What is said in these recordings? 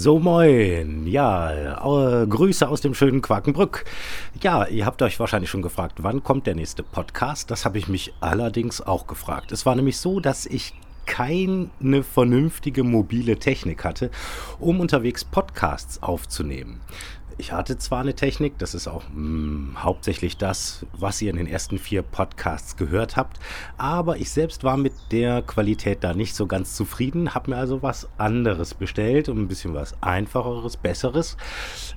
So moin, ja, äh, Grüße aus dem schönen Quakenbrück. Ja, ihr habt euch wahrscheinlich schon gefragt, wann kommt der nächste Podcast? Das habe ich mich allerdings auch gefragt. Es war nämlich so, dass ich keine vernünftige mobile Technik hatte, um unterwegs Podcasts aufzunehmen. Ich hatte zwar eine Technik, das ist auch mh, hm, hauptsächlich das, was ihr in den ersten vier Podcasts gehört habt, aber ich selbst war mit der Qualität da nicht so ganz zufrieden, habe mir also was anderes bestellt, ein bisschen was einfacheres, besseres.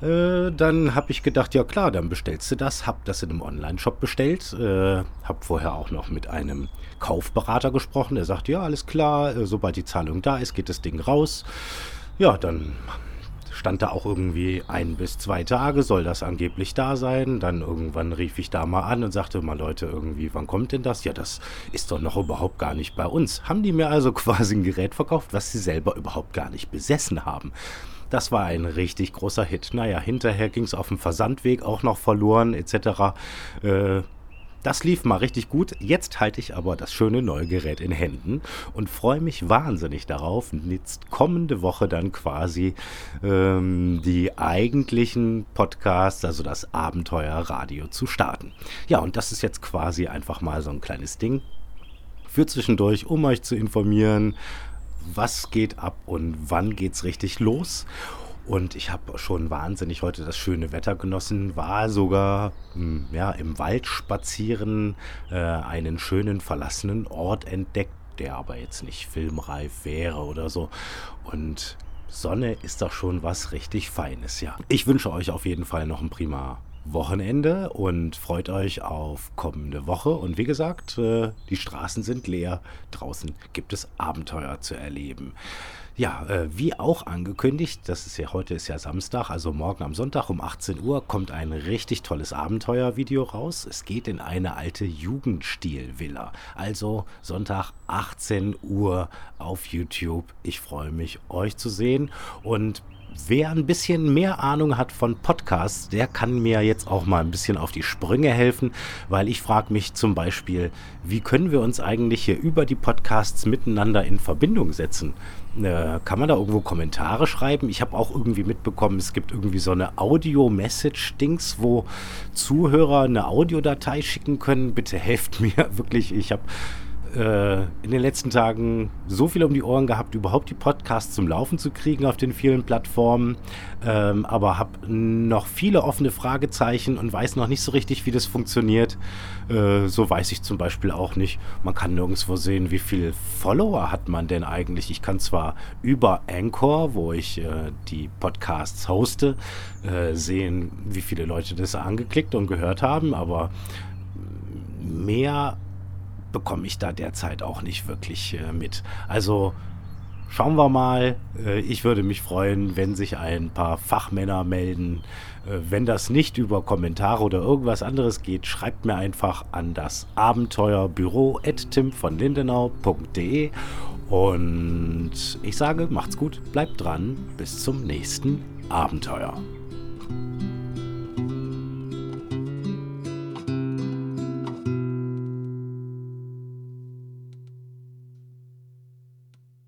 Äh, dann habe ich gedacht, ja klar, dann bestellst du das, habe das in einem Online-Shop bestellt, äh, habe vorher auch noch mit einem Kaufberater gesprochen, der sagt, ja alles klar, äh, sobald die Zahlung da ist, geht das Ding raus. Ja, dann stand da auch irgendwie ein bis zwei Tage, soll das angeblich da sein. Dann irgendwann rief ich da mal an und sagte mal, Leute, irgendwie, wann kommt denn das? Ja, das ist doch noch überhaupt gar nicht bei uns. Haben die mir also quasi ein Gerät verkauft, was sie selber überhaupt gar nicht besessen haben. Das war ein richtig großer Hit. Naja, hinterher ging es auf dem Versandweg auch noch verloren, etc. Äh, das lief mal richtig gut. Jetzt halte ich aber das schöne neue Gerät in Händen und freue mich wahnsinnig darauf, jetzt kommende Woche dann quasi ähm, die eigentlichen Podcasts, also das Abenteuerradio zu starten. Ja, und das ist jetzt quasi einfach mal so ein kleines Ding für zwischendurch, um euch zu informieren, was geht ab und wann geht's richtig los. Und ich habe schon wahnsinnig heute das schöne Wetter genossen, war sogar hm, ja, im Wald spazieren, äh, einen schönen verlassenen Ort entdeckt, der aber jetzt nicht filmreif wäre oder so. Und Sonne ist doch schon was richtig Feines, ja. Ich wünsche euch auf jeden Fall noch ein prima Wochenende und freut euch auf kommende Woche. Und wie gesagt, äh, die Straßen sind leer. Draußen gibt es Abenteuer zu erleben. Ja, äh, wie auch angekündigt, das ist ja heute ist ja Samstag, also morgen am Sonntag um 18 Uhr kommt ein richtig tolles Abenteuervideo raus. Es geht in eine alte Jugendstil-Villa. Also Sonntag 18 Uhr auf YouTube. Ich freue mich, euch zu sehen und Wer ein bisschen mehr Ahnung hat von Podcasts, der kann mir jetzt auch mal ein bisschen auf die Sprünge helfen, weil ich frage mich zum Beispiel, wie können wir uns eigentlich hier über die Podcasts miteinander in Verbindung setzen? Äh, kann man da irgendwo Kommentare schreiben? Ich habe auch irgendwie mitbekommen, es gibt irgendwie so eine Audio-Message-Dings, wo Zuhörer eine Audiodatei schicken können. Bitte helft mir wirklich. Ich habe äh, in den letzten Tagen so viel um die Ohren gehabt, überhaupt die Podcasts zum Laufen zu kriegen auf den vielen Plattformen, ähm, aber habe noch viele offene Fragezeichen und weiß noch nicht so richtig, wie das funktioniert. Äh, so weiß ich zum Beispiel auch nicht. Man kann nirgendwo sehen, wie viele Follower hat man denn eigentlich. Ich kann zwar über Anchor, wo ich äh, die Podcasts hoste, äh, sehen, wie viele Leute das angeklickt und gehört haben, aber mehr bekomme ich da derzeit auch nicht wirklich äh, mit. Also schauen wir mal. Äh, ich würde mich freuen, wenn sich ein paar Fachmänner melden. Äh, wenn das nicht über Kommentare oder irgendwas anderes geht, schreibt mir einfach an das Abenteuerbüro lindenau.de und ich sage, macht's gut, bleibt dran, bis zum nächsten Abenteuer.